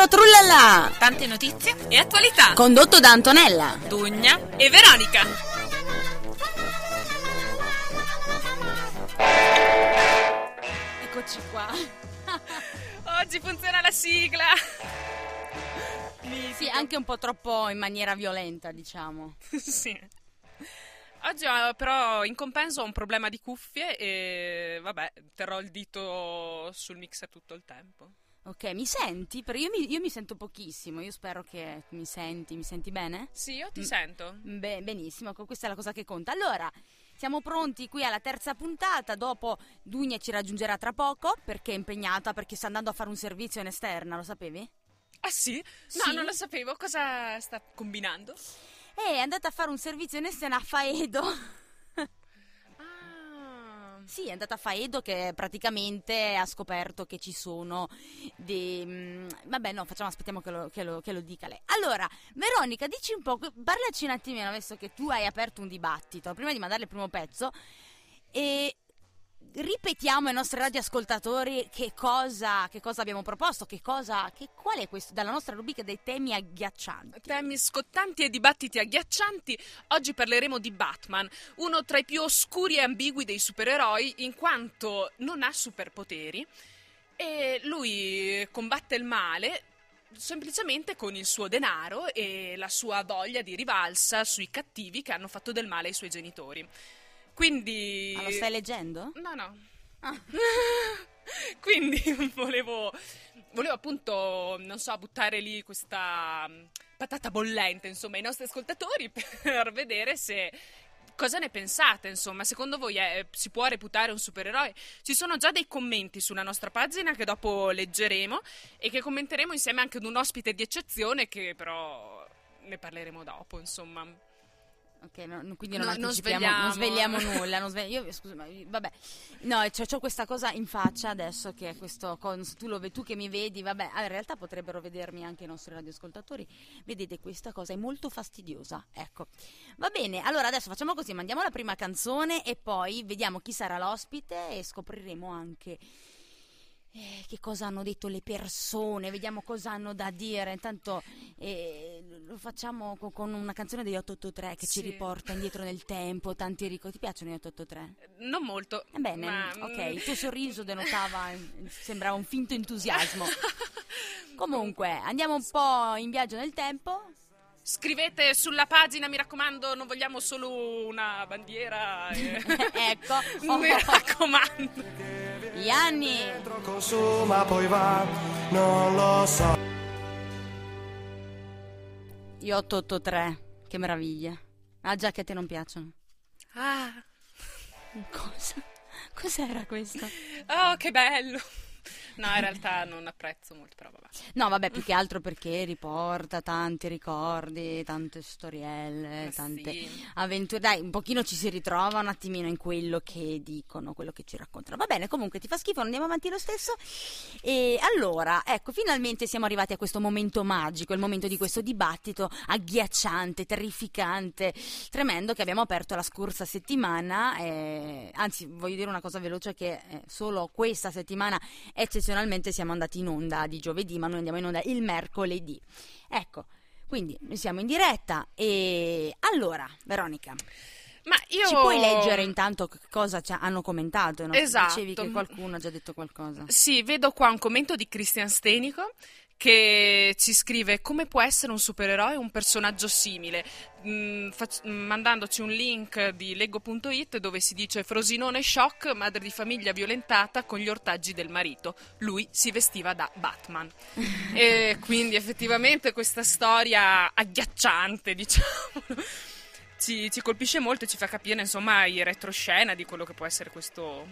Trullaro trullala! Tante notizie e attualità. Condotto da Antonella. Dugna e Veronica. Eccoci qua. Oggi funziona la sigla. Sì, anche un po' troppo in maniera violenta, diciamo. sì. Oggi ho, però in compenso ho un problema di cuffie e vabbè, terrò il dito sul mixer tutto il tempo. Ok, mi senti? Però io mi, io mi sento pochissimo, io spero che mi senti, mi senti bene? Sì, io ti Mm. sento. Beh, benissimo, questa è la cosa che conta. Allora, siamo pronti qui alla terza puntata, dopo Dunia ci raggiungerà tra poco perché è impegnata, perché sta andando a fare un servizio in esterna, lo sapevi? Ah sì? No, Sì. non lo sapevo. Cosa sta combinando? Eh, è andata a fare un servizio in esterna a Faedo. Sì, è andata a Faedo che praticamente ha scoperto che ci sono dei... mm, Vabbè, no, facciamo, aspettiamo che lo, che lo- che lo dica lei. Allora, Veronica, dici un po', parlaci un attimino, visto che tu hai aperto un dibattito, prima di mandare il primo pezzo, e ripetiamo ai nostri radioascoltatori che cosa, che cosa abbiamo proposto, che cosa, che, qual è questo, dalla nostra rubrica dei temi agghiaccianti. Temi scottanti e dibattiti agghiaccianti. Oggi parleremo di Batman, uno tra i più oscuri e ambigui dei supereroi, in quanto non ha superpoteri e lui combatte il male semplicemente con il suo denaro e la sua voglia di rivalsa sui cattivi che hanno fatto del male ai suoi genitori. Quindi Ma lo stai leggendo? No, no. Ah. Quindi volevo, volevo appunto, non so, buttare lì questa mm, patata bollente, insomma, ai nostri ascoltatori per vedere se cosa ne pensate, insomma, secondo voi eh, si può reputare un supereroe? Ci sono già dei commenti sulla nostra pagina che dopo leggeremo e che commenteremo insieme anche ad un ospite di eccezione che però ne parleremo dopo, insomma. Ok, no, quindi non, No, non svegliamo. non svegliamo nulla. Non sve- io, scusa, ma vabbè, no, c'ho, c'ho questa cosa in faccia adesso che è questo. con- tu, lo, tu che mi vedi, vabbè, ah, in realtà potrebbero vedermi anche i nostri radioascoltatori. Vedete, questa cosa è molto fastidiosa. Ecco, va bene. Allora adesso facciamo così: mandiamo la prima canzone e poi vediamo chi sarà l'ospite e scopriremo anche. Eh, che cosa hanno detto le persone, vediamo cosa hanno da dire. Intanto eh, lo facciamo co- con una canzone degli 883 che ci Sì. riporta indietro nel tempo. Tanti ricordi. Ti piacciono gli 883? Non molto. Ebbene, ma- ok, il tuo sorriso denotava, eh, sembrava un finto entusiasmo. Comunque, andiamo un po' in viaggio nel tempo. Scrivete sulla pagina, mi raccomando, non vogliamo solo una bandiera. eh. ecco, oh, mi raccomando. gli anni. dentro consuma poi va, non lo so. Gli 883, che meraviglia. Ah, già che a te non piacciono. Ah, Cosa? Cos'era questo? oh, che bello. No, in realtà non apprezzo molto, però vabbè. No, vabbè, più che altro perché riporta tanti ricordi, tante storielle, Ma tante sì. avventure. Dai, un pochino ci si ritrova un attimino in quello che dicono, quello che ci raccontano. Va bene, comunque ti fa schifo, andiamo avanti lo stesso. E allora, ecco, finalmente siamo arrivati a questo momento magico, il momento di questo dibattito agghiacciante, terrificante, tremendo che abbiamo aperto la scorsa settimana. eh, anzi, voglio dire una cosa veloce che eh, solo questa settimana eccezionalmente siamo andati in onda di giovedì, ma noi andiamo in onda il mercoledì. Ecco, quindi noi siamo in diretta e allora, Veronica, Ma io. ci puoi leggere intanto cosa ci hanno commentato? No? Esatto. Dicevi che qualcuno ha già detto qualcosa. Sì, vedo qua un commento di Christian Stenico che ci scrive come può essere un supereroe un personaggio simile, Mm, fac- mm, mandandoci un link di leggo.it dove si dice Frosinone shock, madre di famiglia violentata con gli ortaggi del marito. Lui si vestiva da Batman. e quindi effettivamente questa storia agghiacciante, diciamo, ci, ci colpisce molto e ci fa capire insomma i retroscena di quello che può essere questo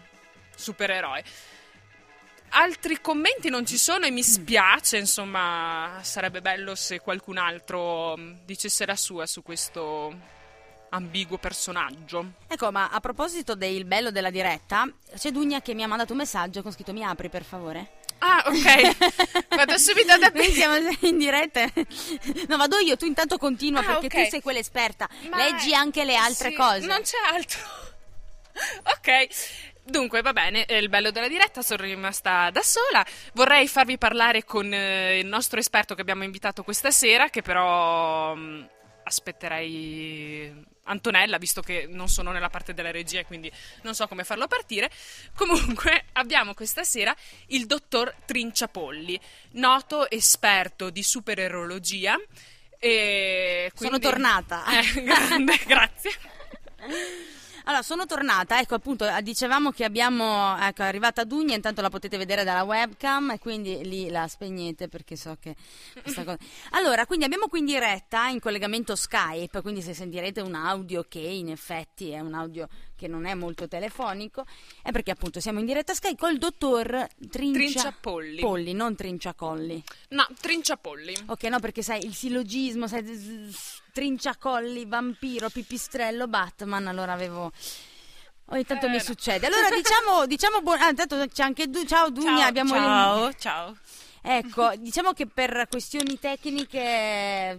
supereroe. Altri commenti non ci sono e mi spiace, insomma, sarebbe bello se qualcun altro mh, dicesse la sua su questo ambiguo personaggio. Ecco, ma a proposito del bello della diretta, c'è Dugna che mi ha mandato un messaggio con scritto mi apri per favore. Ah, ok. Vado subito Noi aprire. siamo in diretta. No, vado io, tu intanto continua Ah, perché ok. tu sei quella esperta. Ma- Leggi anche le altre sì, cose. Non c'è altro. ok. Dunque, va bene, è il bello della diretta, sono rimasta da sola. Vorrei farvi parlare con eh, il nostro esperto che abbiamo invitato questa sera, che però mh, aspetterei Antonella, visto che non sono nella parte della regia, quindi non so come farlo partire. Comunque, abbiamo questa sera il dottor Trinciapolli, noto esperto di supererologia. Quindi... Sono tornata. Eh, grande, grazie. Allora, sono tornata, ecco appunto, eh, dicevamo che abbiamo, ecco, è arrivata Dugna, intanto la potete vedere dalla webcam e quindi lì la spegnete perché so che questa cosa... Allora, quindi abbiamo qui in diretta, in collegamento Skype, quindi se sentirete un audio che in effetti è un audio che non è molto telefonico, è perché appunto siamo in diretta Skype col dottor Trincia... Trinciapolli. Polli, non Trinciacolli. No, Trinciapolli. Ok, no, perché sai, il sillogismo, sai, trinciacolli, vampiro, pipistrello, Batman, allora avevo... Ogni tanto Eh, mi no. succede. Allora diciamo, diciamo buon... ah, intanto c'è anche du... Ciao Dunia, Ciao, abbiamo... ciao, ciao. Ecco, diciamo che per questioni tecniche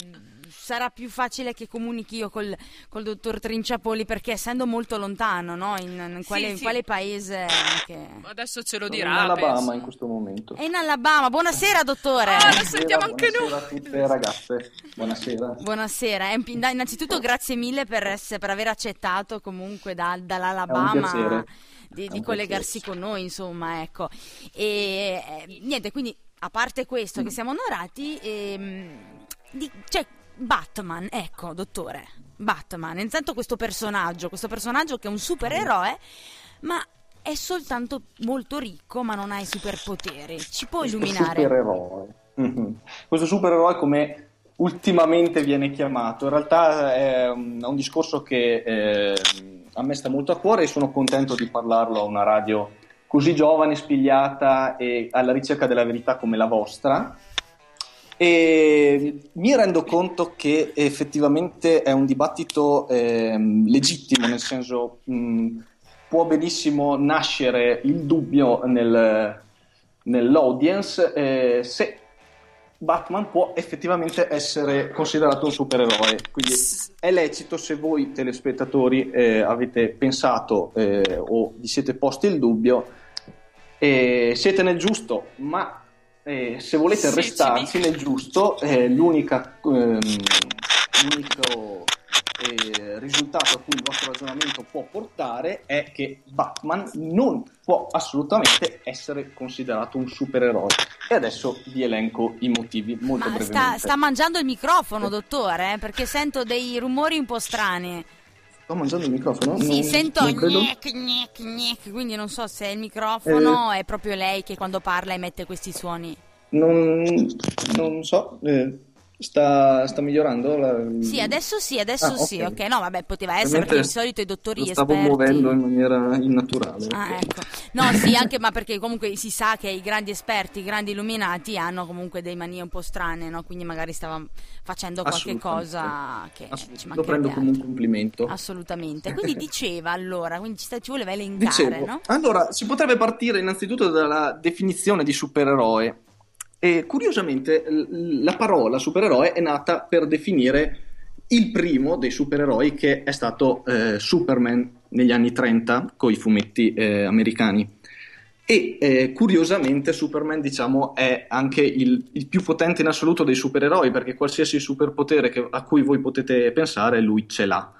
sarà più facile che comunichi io col, col dottor Trinciapoli perché essendo molto lontano, no? In, in quale, Sì, in sì. quale paese? Che... Adesso ce lo Sono dirà. in Alabama penso. in questo momento. È in Alabama. Buonasera, dottore. Ah, lo sentiamo anche buonasera noi. a tutte ragazze. Buonasera. Buonasera, innanzitutto grazie mille per, esse- per aver accettato comunque da- È un dall'Alabama piacere. di, di collegarsi con noi, insomma, ecco. E eh, niente, quindi a parte questo che siamo onorati, ehm, di- cioè Batman, ecco, dottore, Batman, intanto questo personaggio, questo personaggio che è un supereroe, ma è soltanto molto ricco, ma non ha i superpoteri. Ci può illuminare? supereroe. Mhm. Questo supereroe come ultimamente viene chiamato, in realtà è un, è un discorso che eh, a me sta molto a cuore e sono contento di parlarlo a una radio così giovane, spigliata e alla ricerca della verità come la vostra. E mi rendo conto che effettivamente è un dibattito ehm, legittimo, nel senso mh, può benissimo nascere il dubbio nel- nell'audience eh, se Batman può effettivamente essere considerato un supereroe. Quindi è lecito se voi telespettatori eh, avete pensato eh, o vi siete posti il dubbio, eh, siete nel giusto, ma eh, se volete Sì, restarci nel giusto, eh, l'unica, ehm, l'unico eh, risultato a cui il vostro ragionamento può portare è che Batman non può assolutamente essere considerato un supereroe. E adesso vi elenco i motivi molto Ma sta, brevemente. sta mangiando il microfono, dottore, eh, perché sento dei rumori un po' strani. Sto mangiando il microfono? Sì, Non- sento non gnec, gnec, gnec, quindi non so se è il microfono, è proprio lei che quando parla emette questi suoni. Non, non so, eh, sta, sta migliorando? La... Sì, adesso sì, adesso Ah, sì, ok. No, vabbè, poteva essere Ovviamente perché di solito i dottori Lo stavo esperti... muovendo in maniera innaturale. Ah, ecco. No, sì, anche ma perché comunque si sa che i grandi esperti, i grandi illuminati hanno comunque dei manie un po' strane, no? Quindi magari stava facendo qualche cosa che ci Lo mancherebbe prendo come un complimento. Assolutamente. Quindi diceva allora, quindi ci, sta- ci voleva elencare, Dicevo, no? allora si potrebbe partire innanzitutto dalla definizione di supereroe. E curiosamente la parola supereroe è nata per definire il primo dei supereroi che è stato eh, Superman negli anni 30 con i fumetti eh, americani. E eh, curiosamente Superman, diciamo, è anche il, il più potente in assoluto dei supereroi, perché qualsiasi superpotere che- a cui voi potete pensare, lui ce l'ha.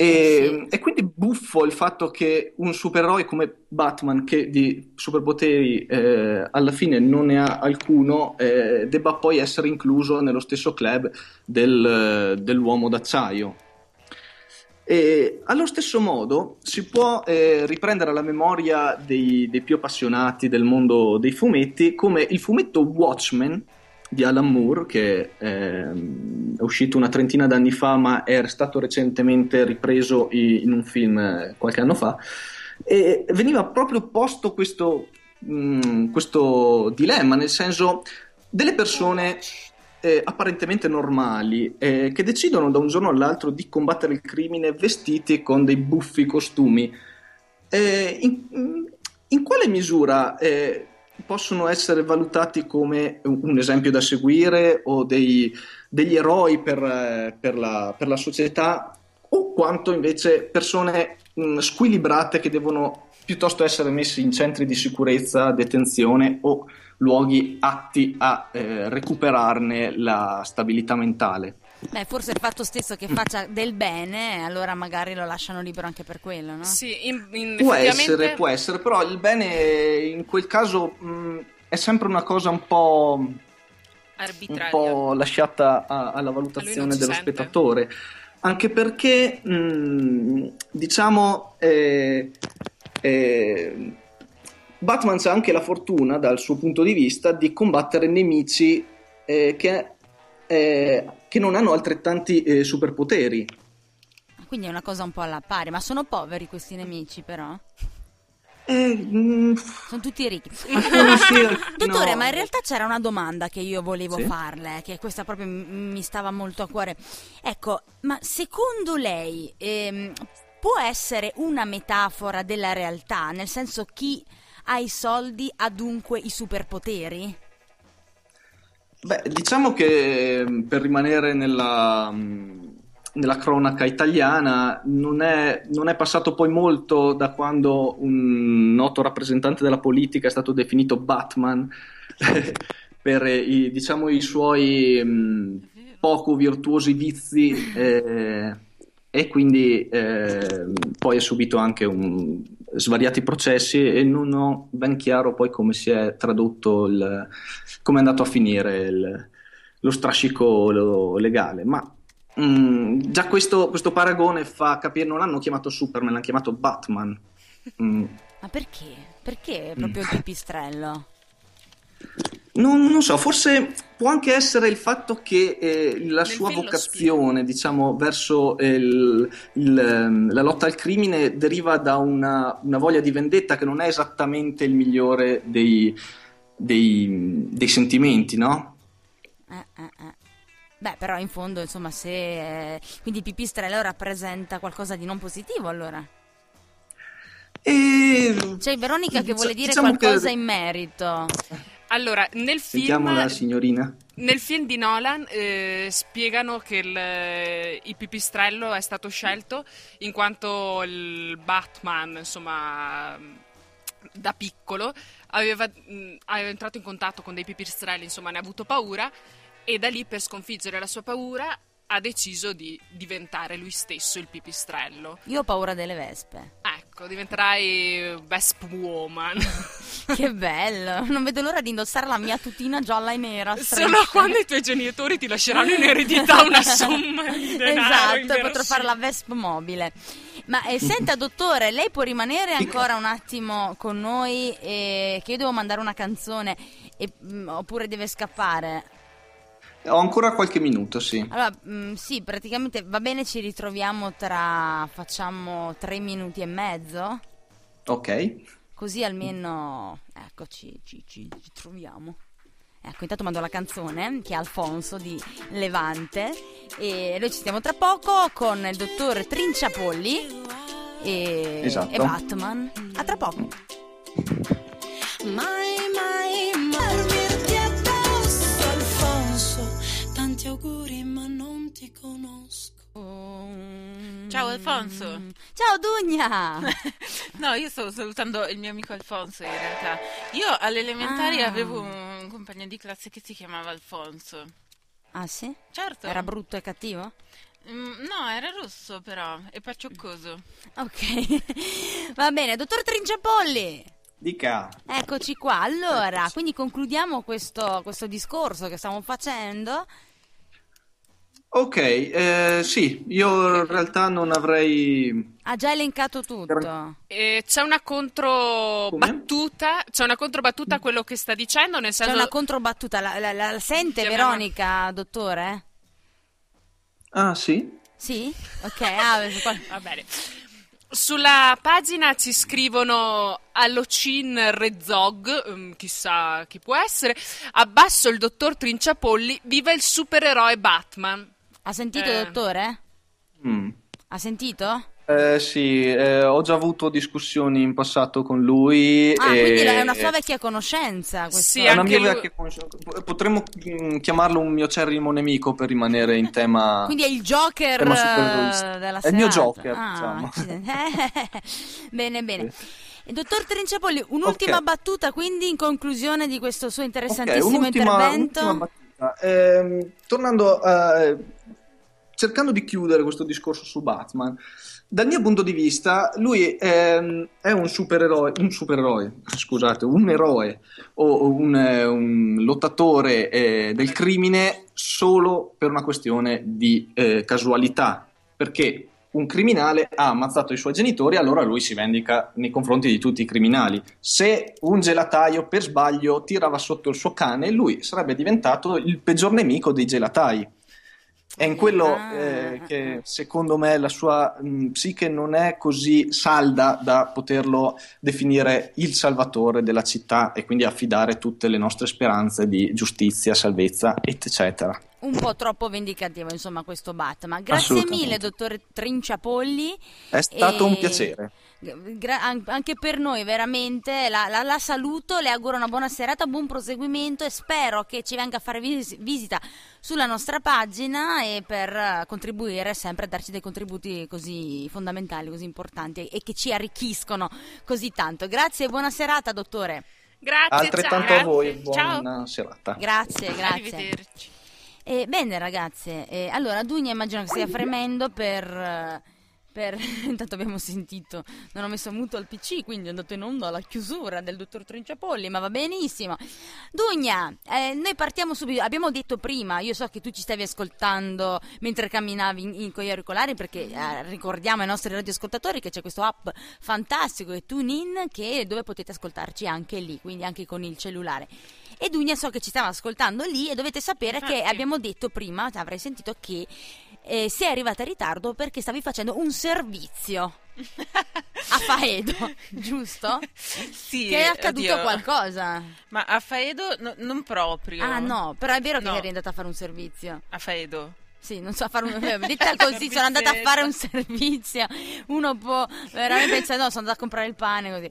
E, e quindi buffo il fatto che un supereroe come Batman, che di superpoteri eh, alla fine non ne ha alcuno, eh, debba poi essere incluso nello stesso club del- dell'uomo d'acciaio. E allo stesso modo si può eh, riprendere alla memoria dei, dei più appassionati del mondo dei fumetti come il fumetto Watchmen di Alan Moore, che ehm, è uscito una trentina d'anni fa, ma è stato recentemente ripreso in un film eh, qualche anno fa. E veniva proprio posto questo, mh, questo dilemma, nel senso delle persone eh, apparentemente normali eh, che decidono da un giorno all'altro di combattere il crimine vestiti con dei buffi costumi. Eh, in, in quale misura eh, possono essere valutati come un esempio da seguire o dei- degli eroi per, per la, per la società o quanto invece persone mh, squilibrate che devono piuttosto essere messe in centri di sicurezza, detenzione o luoghi atti a eh, recuperarne la stabilità mentale. Beh, forse il fatto stesso che faccia del bene, allora magari lo lasciano libero anche per quello, no? Sì, in, in Può effettivamente- essere, può essere, però il bene in quel caso mh, è sempre una cosa un po', un arbitraria. po' lasciata a- alla valutazione dello sente. spettatore. Anche perché, mh, diciamo, eh, eh, Batman ha anche la fortuna, dal suo punto di vista, di combattere nemici eh, che, eh, che non hanno altrettanti eh, superpoteri. Quindi è una cosa un po' alla pari, ma sono poveri questi nemici però? Eh, mh, Sono tutti ricchi. Dottore, no. ma in realtà c'era una domanda che io volevo Sì? farle, che questa proprio m- mi stava molto a cuore. Ecco, ma secondo lei ehm, può essere una metafora della realtà? Nel senso chi ha i soldi ha dunque i superpoteri? Beh, diciamo che ehm, per rimanere nella, mh, nella cronaca italiana non è, non è passato poi molto da quando un noto rappresentante della politica è stato definito Batman per i, diciamo, i suoi mh, poco virtuosi vizi eh, e quindi eh, poi ha subito anche un- svariati processi e non ho ben chiaro poi come si è tradotto il, come è andato a finire il- lo strascico lo- legale ma mm, già questo, questo paragone fa capire non l'hanno chiamato Superman l'hanno chiamato Batman Mm. Ma perché? Perché proprio il pipistrello? Non, non so, forse può anche essere il fatto che eh, la Nel sua vocazione, diciamo, verso il- il, ehm, la lotta al crimine deriva da una, una voglia di vendetta che non è esattamente il migliore dei, dei- dei sentimenti, no? Eh, eh, eh. Beh, però in fondo, insomma, se... eh, Quindi pipistrello rappresenta qualcosa di non positivo, allora? E... C'è Veronica che vuole dire diciamo qualcosa che- in merito. Allora, nel film, Sentiamo la signorina. nel film di Nolan eh, spiegano che il, il pipistrello è stato scelto in quanto il Batman, insomma, da piccolo, aveva, mh, aveva entrato in contatto con dei pipistrelli, insomma, ne ha avuto paura e da lì per sconfiggere la sua paura ha deciso di diventare lui stesso il pipistrello. Io ho paura delle vespe. Ecco, diventerai Vesp Woman. Che bello! Non vedo l'ora di indossare la mia tutina gialla e nera. Solo strisce. quando i tuoi genitori ti lasceranno in eredità una somma di denaro Esatto, e potrò fare la Vesp mobile. Ma eh, senta, dottore, lei può rimanere ancora un attimo con noi? eh, che io devo mandare una canzone e- mm, oppure deve scappare? Ho ancora qualche minuto, sì. Allora, mm, sì, praticamente va bene, ci ritroviamo tra facciamo tre minuti e mezzo, Ok. così almeno ecco ci, ci- ci- ci troviamo. Ecco, intanto mando la canzone che è Alfonso di Levante e noi ci stiamo tra poco con il dottor Trinciapolli e, Esatto. e Batman. A tra poco. Mai, mai, Ciao, Alfonso. Ciao Dugna! No, io stavo salutando il mio amico Alfonso in realtà. Io alle elementari Ah. avevo un compagno di classe che si chiamava Alfonso. Ah sì? Certo. Era brutto e cattivo? Mm, no, era rosso però e paccioccoso. Ok, va bene, dottor Trinciapolli. Dica. Eccoci qua. Allora, quindi concludiamo questo, questo discorso che stiamo facendo. Ok, eh, sì, io in realtà non avrei... Ha già elencato tutto. Eh, c'è una controbattuta, c'è una controbattuta a quello che sta dicendo, nel C'è senso una controbattuta. La, la- la- la sente Chiamiamo- Veronica, dottore? Ah, sì? Sì? Ok, ah, qua- Va bene. Sulla pagina ci scrivono Allocin Rezzog, ehm, chissà chi può essere. Abbasso il dottor Trinciapolli, viva il supereroe Batman. Ha sentito, Eh. dottore? Mm. Ha sentito? Eh, sì, eh, ho già avuto discussioni in passato con lui. Ah, e- quindi è una sua vecchia conoscenza. Questo. Sì, È una mia lui- vecchia conoscenza. Potremmo mm, chiamarlo un mio cerrimo nemico per rimanere in tema. Quindi è il Joker eh, della È il mio serata. Joker, Ah, diciamo. bene, bene. Dottor Trinciapolli, un'ultima Ok. battuta quindi in conclusione di questo suo interessantissimo un'ultima, intervento. un'ultima battuta. Ehm, tornando a. cercando di chiudere questo discorso su Batman. Dal mio punto di vista, lui ehm, è un supereroe, un supereroe, scusate, un eroe o un, un lottatore eh, del crimine solo per una questione di eh, casualità, perché un criminale ha ammazzato i suoi genitori, allora lui si vendica nei confronti di tutti i criminali. Se un gelataio per sbaglio tirava sotto il suo cane, lui sarebbe diventato il peggior nemico dei gelatai. È in quello Ah. eh, che secondo me la sua mh, psiche non è così salda da poterlo definire il salvatore della città e quindi affidare tutte le nostre speranze di giustizia, salvezza, eccetera. Un po' troppo vendicativo, insomma, questo Batman. Grazie mille, dottor Trinciapolli. È stato E- un piacere. Gra- an- anche per noi veramente la, la- la saluto, le auguro una buona serata, buon proseguimento e spero che ci venga a fare vis- visita sulla nostra pagina e per contribuire sempre a darci dei contributi così fondamentali, così importanti e, e che ci arricchiscono così tanto. Grazie e buona serata, dottore. Grazie, Altrettanto ciao. a voi, Ciao. buona serata. Grazie, grazie. Arrivederci. Eh, bene ragazze, eh, allora Dugna immagino che stia fremendo per... eh, per... Intanto abbiamo sentito, non ho messo muto al PC, quindi è andato in onda alla chiusura del dottor Trinciapolli, ma va benissimo. Dugna, eh, noi partiamo subito, abbiamo detto prima, io so che tu ci stavi ascoltando mentre camminavi in, in- con gli auricolari, perché eh, ricordiamo ai nostri radioascoltatori che c'è questo app fantastico che TuneIn, che, dove potete ascoltarci anche lì, quindi anche con il cellulare. E Dunia so che ci stava ascoltando lì e dovete sapere che Infatti. abbiamo detto prima, avrei sentito che eh, sei arrivata in ritardo perché stavi facendo un servizio a Faedo, giusto? Sì, che è accaduto oddio. qualcosa. Ma a Faedo no- non proprio. Ah no, però è vero che No. eri andata a fare un servizio. A Faedo. Sì, non so a fare un eh, detta così, sono andata a fare un servizio. Uno può veramente pensare, no, sono andata a comprare il pane così.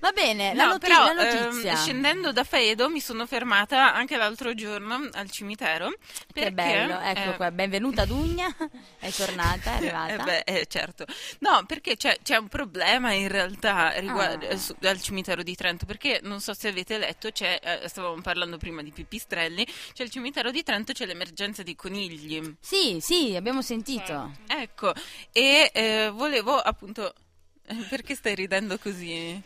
Va bene, la, No, noti- però, la ehm, notizia. scendendo da Faedo mi sono fermata anche l'altro giorno al cimitero. che perché, bello, ecco eh, qua, benvenuta Dugna, è tornata, è arrivata. Eh beh, eh, certo. No, perché c'è, c'è un problema in realtà riguardo, Ah. eh, su- al cimitero di Trento, perché non so se avete letto, c'è, eh, stavamo parlando prima di pipistrelli, c'è il cimitero di Trento, c'è l'emergenza dei conigli. Sì, sì, abbiamo sentito. Ecco, e eh, volevo appunto... eh, Perché stai ridendo così?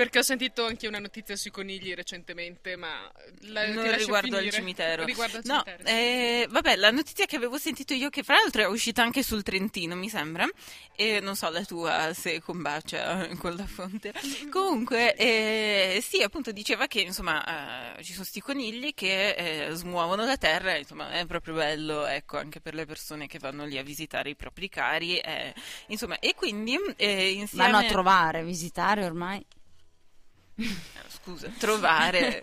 Perché ho sentito anche una notizia sui conigli recentemente, ma la, non riguardo al cimitero. Riguardo al no, cimitero. eh, vabbè, la notizia che avevo sentito io, che fra l'altro è uscita anche sul Trentino, mi sembra, e non so la tua se combacia con la fonte. Comunque, eh, sì, appunto diceva che insomma eh, ci sono sti conigli che eh, smuovono la terra, insomma è proprio bello, ecco, anche per le persone che vanno lì a visitare i propri cari, eh, insomma, e quindi eh, insieme... Vanno a trovare, visitare ormai. Eh, Scusa, trovare,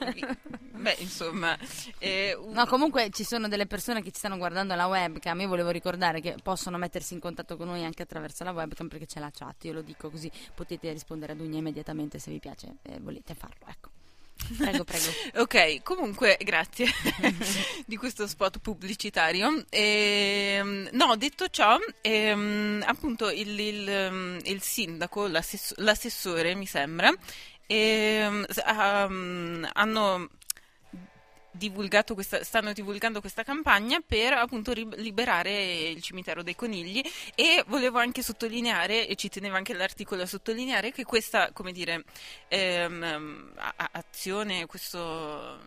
beh, insomma, eh, un- No, comunque ci sono delle persone che ci stanno guardando alla webcam. Io volevo ricordare che possono mettersi in contatto con noi anche attraverso la webcam perché c'è la chat. Io lo dico così potete rispondere ad Dugna immediatamente se vi piace e volete farlo. Ecco. Prego, prego. Ok, comunque grazie di questo spot pubblicitario. Ehm, no, detto ciò, ehm, appunto il, il, il sindaco, l'assess- l'assessore mi sembra, ehm, s- um, hanno divulgato questa, stanno divulgando questa campagna per appunto liberare il cimitero dei conigli e volevo anche sottolineare, e ci teneva anche l'articolo a sottolineare, che questa, come dire, ehm, azione, questo,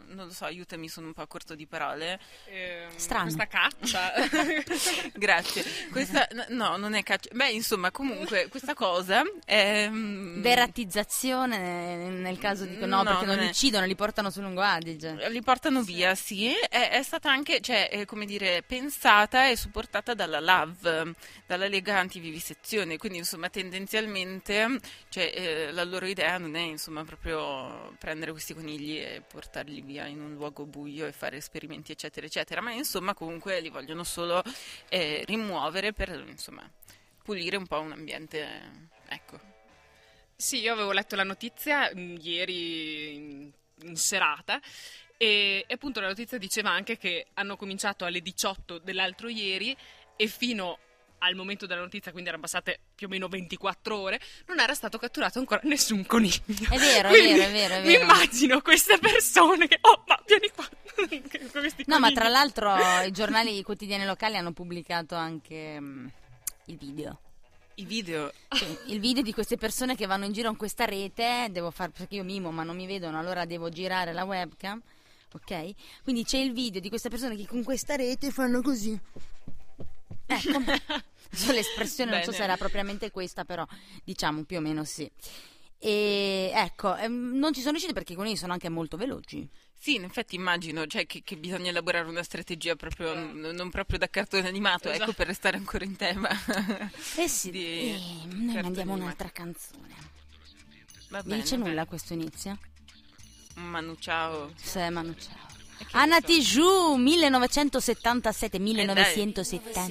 non lo so, aiutami, sono un po' a corto di parole. Ehm, Strano. Questa caccia. Grazie. Questa, no, non è caccia. Beh, insomma, comunque, questa cosa è... mm, Deratizzazione nel caso di no, No, perché non non li uccidono, li portano su Lungo Adige. Li portano via, sì, è, è stata anche, cioè, eh, come dire, pensata e supportata dalla LAV, dalla Lega Antivivisezione, quindi insomma tendenzialmente cioè, eh, la loro idea non è insomma proprio prendere questi conigli e portarli via in un luogo buio e fare esperimenti eccetera eccetera, ma insomma comunque li vogliono solo eh, rimuovere per insomma pulire un po' un ambiente, ecco. Sì, io avevo letto la notizia mh, ieri in, in serata e, e appunto la notizia diceva anche che hanno cominciato alle 18 dell'altro ieri e fino al momento della notizia, quindi erano passate più o meno 24 ore, non era stato catturato ancora nessun coniglio. È vero, è vero, è vero, è Mi vero. immagino queste persone che, oh, ma vieni qua. No, ma tra l'altro i giornali i quotidiani locali hanno pubblicato anche mm, il video. I video, Sì, il video di queste persone che vanno in giro in questa rete, devo far perché io mimo ma non mi vedono, allora devo girare la webcam, ok? Quindi c'è il video di queste persone che con questa rete fanno così. Ecco, l'espressione non so se era propriamente questa, però diciamo più o meno sì. E ecco, ehm, non ci sono riusciti perché i conigli sono anche molto veloci. Sì, in effetti immagino cioè, che, che bisogna elaborare una strategia proprio, n- non proprio da cartone animato, ecco, Esatto. per restare ancora in tema. Eh sì, Di e noi mandiamo animati. un'altra canzone. Va Non bene, dice va nulla questo inizio? Manu, ciao. Se Manu ciao. Anna? Tijoux 1977 1970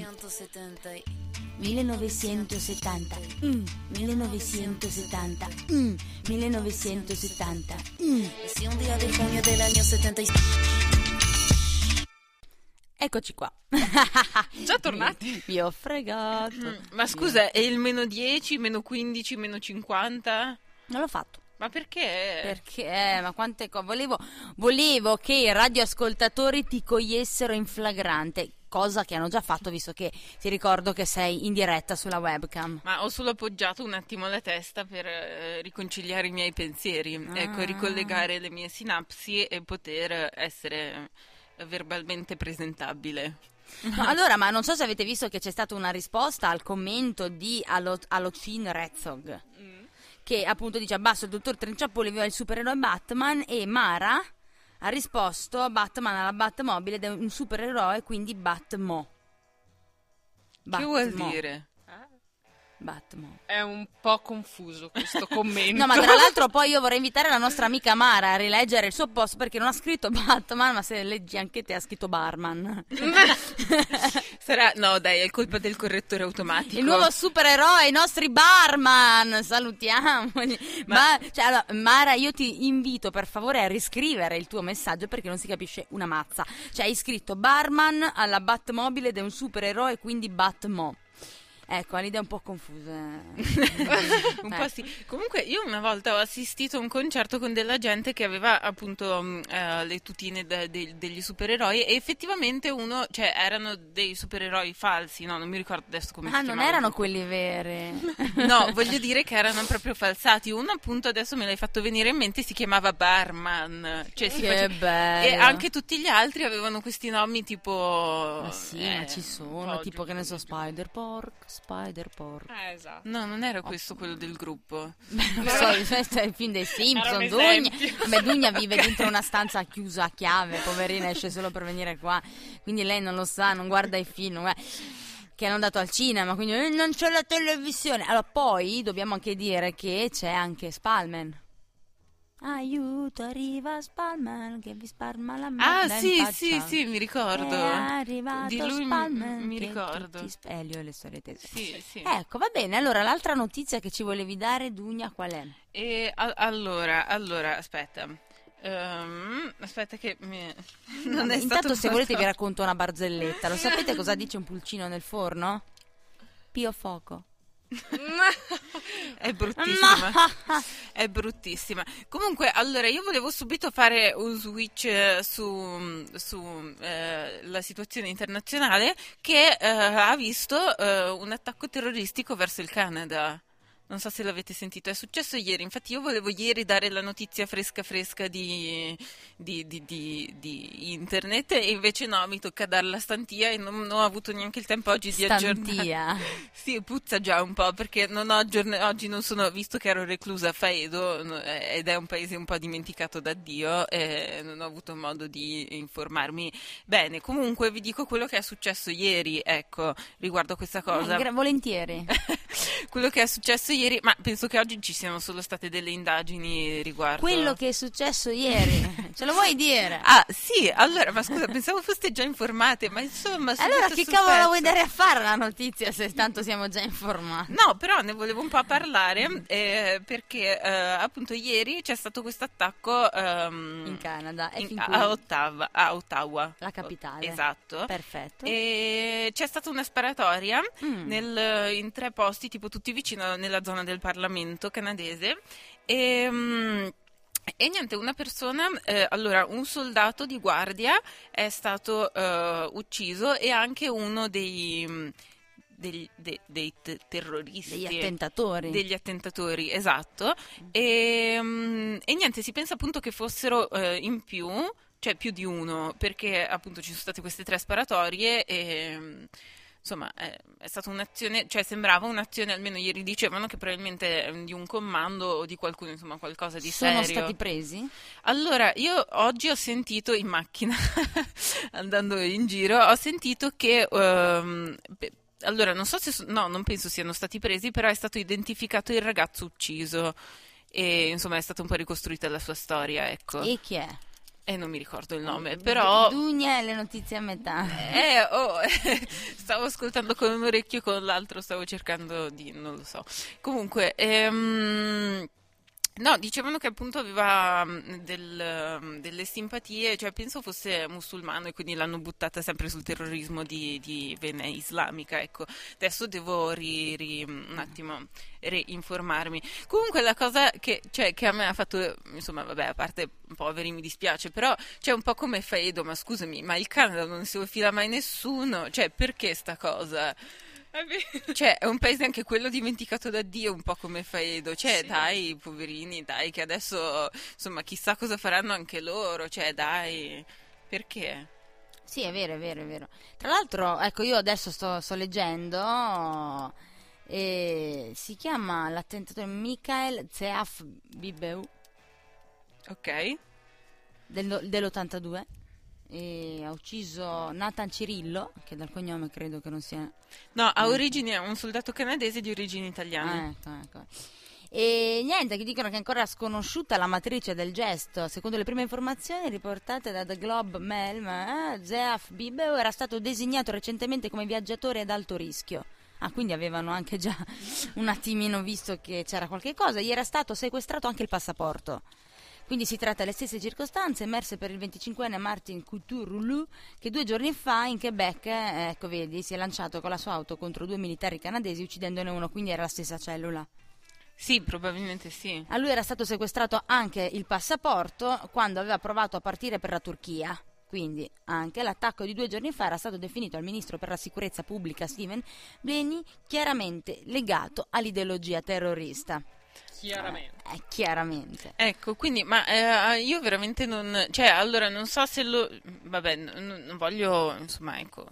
1970 mm, 1970 mm, 1970 mm. Si un día de junio del año 76. Eccoci qua Già tornati? Vi ho fregato Mm, Ma scusa, è il meno 10, meno 15, meno 50? Non l'ho fatto Ma perché? Perché, eh, ma quante cose. Volevo, volevo che i radioascoltatori ti cogliessero in flagrante, cosa che hanno già fatto visto che ti ricordo che sei in diretta sulla webcam. Ma ho solo appoggiato un attimo la testa per eh, riconciliare i miei pensieri, ecco, Ah. ricollegare le mie sinapsi e poter essere verbalmente presentabile. No, allora, ma non so se avete visto che c'è stata una risposta al commento di Alo- Alocin Rezzog, che appunto dice abbasso il dottor Trinciappoli aveva il supereroe Batman e Mara ha risposto Batman alla Batmobile ed è un supereroe, quindi Batmo. Che vuol Batmo. dire? Batmo. È un po' confuso questo commento. No, ma tra l'altro poi io vorrei invitare la nostra amica Mara a rileggere il suo post perché non ha scritto Batman, ma se leggi anche te ha scritto Barman. Sarà, no dai, è colpa del correttore automatico. Il nuovo supereroe, i nostri barman, salutiamoli. Ma, cioè, allora, Mara, io ti invito per favore a riscrivere il tuo messaggio perché non si capisce una mazza. Cioè, hai scritto barman alla Batmobile ed è un supereroe, quindi Batmo. Ecco, ha l'idea un po' confusa. un Eh. po' sì. Comunque, io una volta ho assistito a un concerto con della gente che aveva appunto mh, eh, le tutine de- de- degli supereroi e effettivamente uno, cioè erano dei supereroi falsi, no? Non mi ricordo adesso come Ah, si non chiamavano. erano quelli veri. No, voglio dire che erano proprio falsati. Uno appunto adesso me l'hai fatto venire in mente, si chiamava Barman. Cioè, si Che face- bello. E anche tutti gli altri avevano questi nomi tipo... Ma sì, eh, ma ci un sono, po' tipo che ne so, giù. Spider-Pork, Spider-Pork. Eh, esatto. No, non era questo quello del gruppo. Non so, questo è il film dei Simpson. Dugna, vabbè, Dugna vive dentro una stanza chiusa a chiave, poverina, esce solo per venire qua. Quindi lei non lo sa, non guarda i film. guarda- Che hanno andato al cinema, quindi eh, non c'è la televisione. Allora, poi dobbiamo anche dire che c'è anche Spalman. Aiuto, arriva Spalman che vi spalma la Ah, merda in sì, sì, sì, mi ricordo. È arrivato Di lui Spalman mi ricordo. tutti Elio e le storie tese. Sì, sì. Ecco, va bene. Allora, l'altra notizia che ci volevi dare, Dugna, qual è? E a- allora, allora, aspetta. Ehm, aspetta che mi... non Vabbè, è intanto se volete vi racconto una barzelletta. Lo sapete cosa dice un pulcino nel forno? Pio fuoco. È bruttissima. È bruttissima. Comunque, allora, io volevo subito fare un switch eh, su, su, eh, la situazione internazionale che eh, ha visto eh, un attacco terroristico verso il Canada. Non so se l'avete sentito, è successo ieri. Infatti, io volevo ieri dare la notizia fresca fresca di, di- di- di- internet, e invece no, mi tocca darla stantia e non, non ho avuto neanche il tempo oggi di aggiornare. Stantia. Sì, puzza già un po' perché non ho aggiorn- oggi non sono, visto che ero reclusa a Faedo eh, ed è un paese un po' dimenticato da Dio, eh, non ho avuto modo di informarmi bene. Comunque vi dico quello che è successo ieri, ecco, riguardo a questa cosa. Gra- volentieri. quello che è successo ieri, ma penso che oggi ci siano solo state delle indagini riguardo. Quello che è successo ieri, ce lo vuoi dire? Ah, sì, allora, ma scusa, pensavo foste già informate, ma insomma... allora che cavolo la vuoi dare a fare la notizia se tanto siamo già informati? No, però ne volevo un po' parlare eh, perché eh, appunto ieri c'è stato questo attacco ehm, In Canada, in- a Ottawa, a Ottawa. La capitale. Esatto. Perfetto. E c'è stata una sparatoria Mm. nel- in tre posti, tipo tutti vicino nella zona del Parlamento canadese. E, mm, e niente, una persona, eh, allora un soldato di guardia è stato eh, ucciso e anche uno dei, mm, degli- de- dei te- terroristi. Degli attentatori. Degli attentatori, esatto. E, mm, e niente, si pensa appunto che fossero eh, in più, cioè più di uno, perché appunto ci sono state queste tre sparatorie e mm, insomma è, è stata un'azione, cioè sembrava un'azione, almeno ieri dicevano che probabilmente è di un comando o di qualcuno, insomma qualcosa di Sono serio. stati presi? Allora, io oggi ho sentito in macchina, andando in giro, ho sentito che... ehm, pe- allora, non so se... no, non penso siano stati presi, però è stato identificato il ragazzo ucciso. E insomma è stata un po' ricostruita la sua storia, ecco. E chi è? E non mi ricordo il nome, però... Dugna e le notizie a metà. Eh, oh, stavo ascoltando con un orecchio e con l'altro stavo cercando di... non lo so. Comunque, ehm, no, dicevano che appunto aveva mm, del, mm, delle simpatie, cioè penso fosse musulmano e quindi l'hanno buttata sempre sul terrorismo di, di vene islamica, ecco. Adesso devo ri- ri- un attimo reinformarmi. Comunque la cosa che, cioè, che a me ha fatto, insomma, vabbè, a parte poveri mi dispiace, però c'è un po' come Faedo, ma scusami, ma il Canada non si fila mai nessuno, cioè perché sta cosa? È. Cioè, è un paese anche quello dimenticato da Dio, un po' come Faedo. Cioè, Sì. dai, poverini, dai, che adesso, insomma, chissà cosa faranno anche loro. Cioè, dai, perché? Sì, è vero, è vero, è vero. Tra l'altro, ecco, io adesso sto, sto leggendo e si chiama l'attentatore Michael Zeaf Bibeu Ok? del- dell'82 e ha ucciso Nathan Cirillo, che dal cognome credo che non sia... No, ha origini, è un soldato canadese di origini italiane. Ah, ecco, ecco. E niente, che dicono che è ancora sconosciuta la matrice del gesto. Secondo le prime informazioni riportate da The Globe Mail, ma, eh, Zeaf Bibeu era stato designato recentemente come viaggiatore ad alto rischio. Ah, quindi avevano anche già un attimino visto che c'era qualche cosa. Gli era stato sequestrato anche il passaporto. Quindi si tratta delle stesse circostanze emerse per il 25enne Martin Couture-Roulou che due giorni fa in Quebec, eh, ecco vedi, si è lanciato con la sua auto contro due militari canadesi uccidendone uno, quindi era la stessa cellula. Sì, probabilmente sì. A lui era stato sequestrato anche il passaporto quando aveva provato a partire per la Turchia. Quindi anche l'attacco di due giorni fa era stato definito al ministro per la sicurezza pubblica Steven Blenny chiaramente legato all'ideologia terrorista. Chiaramente. Eh, chiaramente. Ecco, quindi, ma eh, io veramente non... Cioè, allora, non so se lo... Vabbè, n- non voglio, insomma, ecco...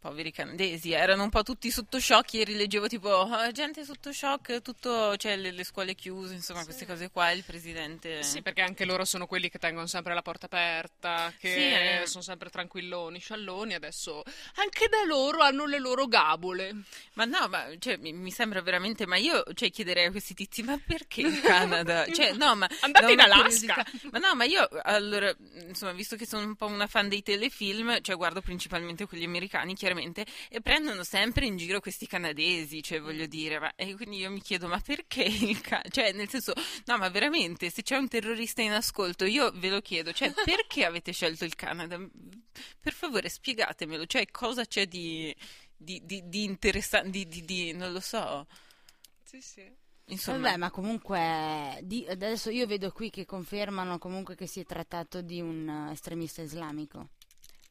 Poveri canadesi, erano un po' tutti sotto shock, ieri leggevo tipo "Ah, gente sotto shock, tutto, cioè le, le scuole chiuse, insomma queste cose qua, il presidente... Sì, perché anche loro sono quelli che tengono sempre la porta aperta, che Sì, eh. sono sempre tranquilloni, scialloni, adesso anche da loro hanno le loro gabole. Ma no, ma cioè, mi, mi sembra veramente, ma io cioè, chiederei a questi tizi, ma perché in Canada? Cioè, no, ma Andate da in Alaska. Ma no, ma io allora, insomma, visto che sono un po' una fan dei telefilm, cioè guardo principalmente quelli americani, chiaramente, e prendono sempre in giro questi canadesi, cioè voglio dire, ma, e quindi io mi chiedo, ma perché il ca- cioè, nel senso, no, ma veramente, se c'è un terrorista in ascolto, io ve lo chiedo, cioè, perché avete scelto il Canada? Per favore, spiegatemelo, cioè, cosa c'è di di, di, di interessante, di, di, di- non lo so. Sì, sì. Insomma, Vabbè, ma comunque di- adesso io vedo qui che confermano comunque che si è trattato di un eh, estremista islamico.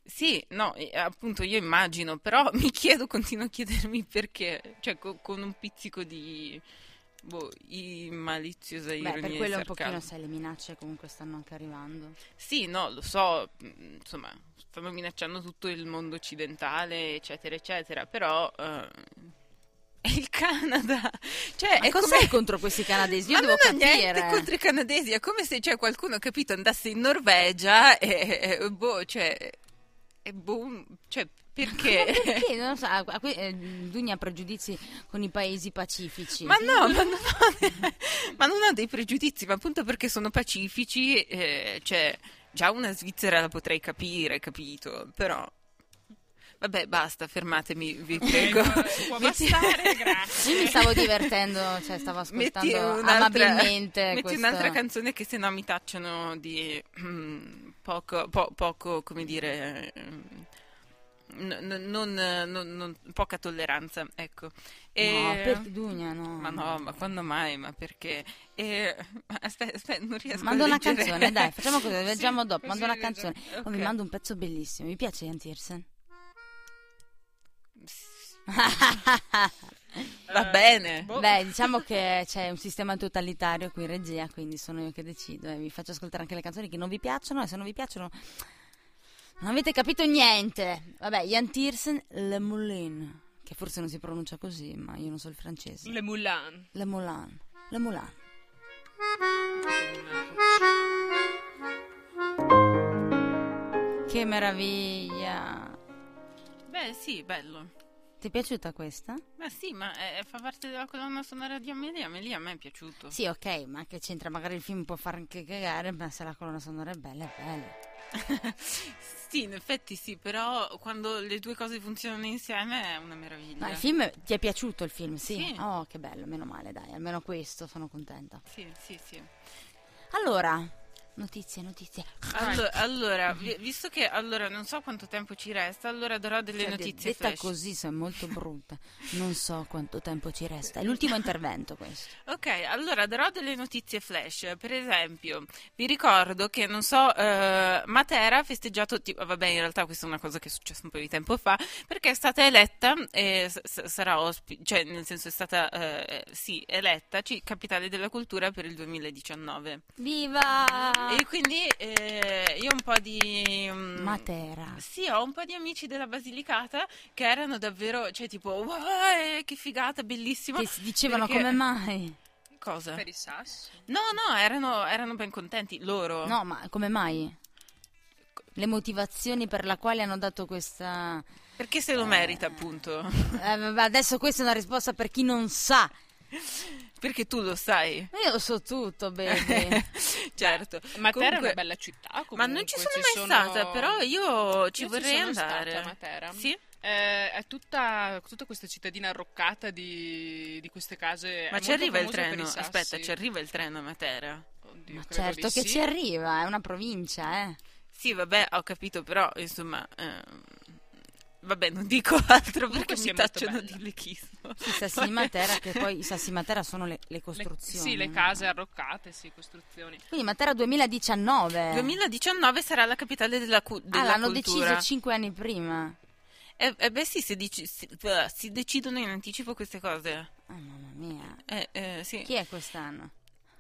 Sì, no, appunto io immagino, però mi chiedo, continuo a chiedermi perché, cioè co- con un pizzico di boh, i- maliziosa Beh, ironia per e quello un pochino sai le minacce comunque stanno anche arrivando. Sì, no, lo so, mh, insomma, stanno minacciando tutto il mondo occidentale, eccetera, eccetera, però è il Canada, cioè Ma è cos'hai come... contro questi canadesi? Io Ma devo non ho niente capire. contro i canadesi, è come se c'è qualcuno, capito, andasse in Norvegia e, e- boh, cioè, e boh, cioè, Perché? Ma perché? Non lo so, qui, eh, Dugna ha pregiudizi con i paesi pacifici. Ma no, ma non, ho, ma non ho dei pregiudizi, ma appunto perché sono pacifici, eh, cioè già una Svizzera la potrei capire, capito? Però Vabbè, basta, fermatemi, vi prego. Può bastare, grazie. Io mi stavo divertendo, cioè stavo Metti ascoltando un'altra, amabilmente metti questo... un'altra canzone che se no mi tacciano di mm, poco, po- poco, come dire, n- non, non- non- poca tolleranza, ecco. E- No, per Dugna, no. Ma no, ma quando mai? Ma perché? E... Aspetta, aspetta, non riesco Mando a una leggere. canzone, dai, facciamo così, Sì, leggiamo dopo, così mando una canzone. Oh, Ok. mi mando un pezzo bellissimo, mi piace Ian Tiersen? Va bene. Boh. Beh, diciamo che c'è un sistema totalitario qui in regia, quindi sono io che decido e vi faccio ascoltare anche le canzoni che non vi piacciono e se non vi piacciono non avete capito niente. Vabbè, Ian Tiersen, Le Moulin, che forse non si pronuncia così, ma io non so il francese. Le Moulin. Le Moulin, Le Moulin. Che meraviglia! Beh, sì, bello. Ti è piaciuta questa? Ma sì, ma eh, fa parte della colonna sonora di Amelia. Amelia a me è piaciuto. Sì, ok, ma che c'entra? Magari il film può far anche cagare, ma se la colonna sonora è bella, è bella. sì, in effetti sì, però quando le due cose funzionano insieme è una meraviglia. No, il film ti è piaciuto il film, sì? Sì. Oh, che bello, meno male, dai, almeno questo sono contenta. Sì, sì, sì. Allora, notizie, notizie. Allo- Allora, vi- visto che allora non so quanto tempo ci resta, allora darò delle Cioè, notizie detta flash. così sei molto brutta. Non so quanto tempo ci resta. È l'ultimo intervento questo. Ok, allora darò delle notizie flash. Per esempio, vi ricordo che, non so, eh, Matera ha festeggiato, tipo, vabbè, in realtà questa è una cosa che è successa un po' di tempo fa, perché è stata eletta, e s- sarà ospite, cioè nel senso è stata, eh, sì, eletta ci- capitale della cultura per il 2019. Viva! E quindi eh, io un po' di... mm, Matera. Sì, ho un po' di amici della Basilicata che erano davvero, cioè tipo, wow, eh, che figata, bellissimo. Che si dicevano Perché- come mai? Cosa? Per i sassi. No, no, erano, erano ben contenti loro. No, ma come mai? Le motivazioni per la quale hanno dato questa... Perché se lo merita, appunto. Eh, vabbè, adesso questa è una risposta per chi non sa. Perché tu lo sai. Io lo so tutto, baby. certo. Matera è Comunque- una bella città. Comunque. Ma non ci sono mai sono- stata, però io ci Io vorrei sono andare. stata a Matera. Sì? Eh, è tutta, tutta questa cittadina arroccata di, di queste case. Ma è ci arriva il treno? Aspetta, ci arriva il treno a Matera. Oddio, Ma certo che sì. ci arriva, è una provincia, eh. Sì, vabbè, ho capito, però, insomma... ehm, Vabbè, non dico altro Comunque perché mi bella. di lechismo. I sassi di Matera, che poi i sassi di Matera sono le, le Le- costruzioni. sì, le case arroccate, sì, costruzioni. Quindi Matera 2019. 2019 sarà la capitale della, cu- ah, della l'hanno cultura. deciso cinque anni prima. Eh, eh, beh sì, si, dici- si- si decidono in anticipo queste cose. Oh, mamma mia. Eh, eh, sì. Chi è quest'anno?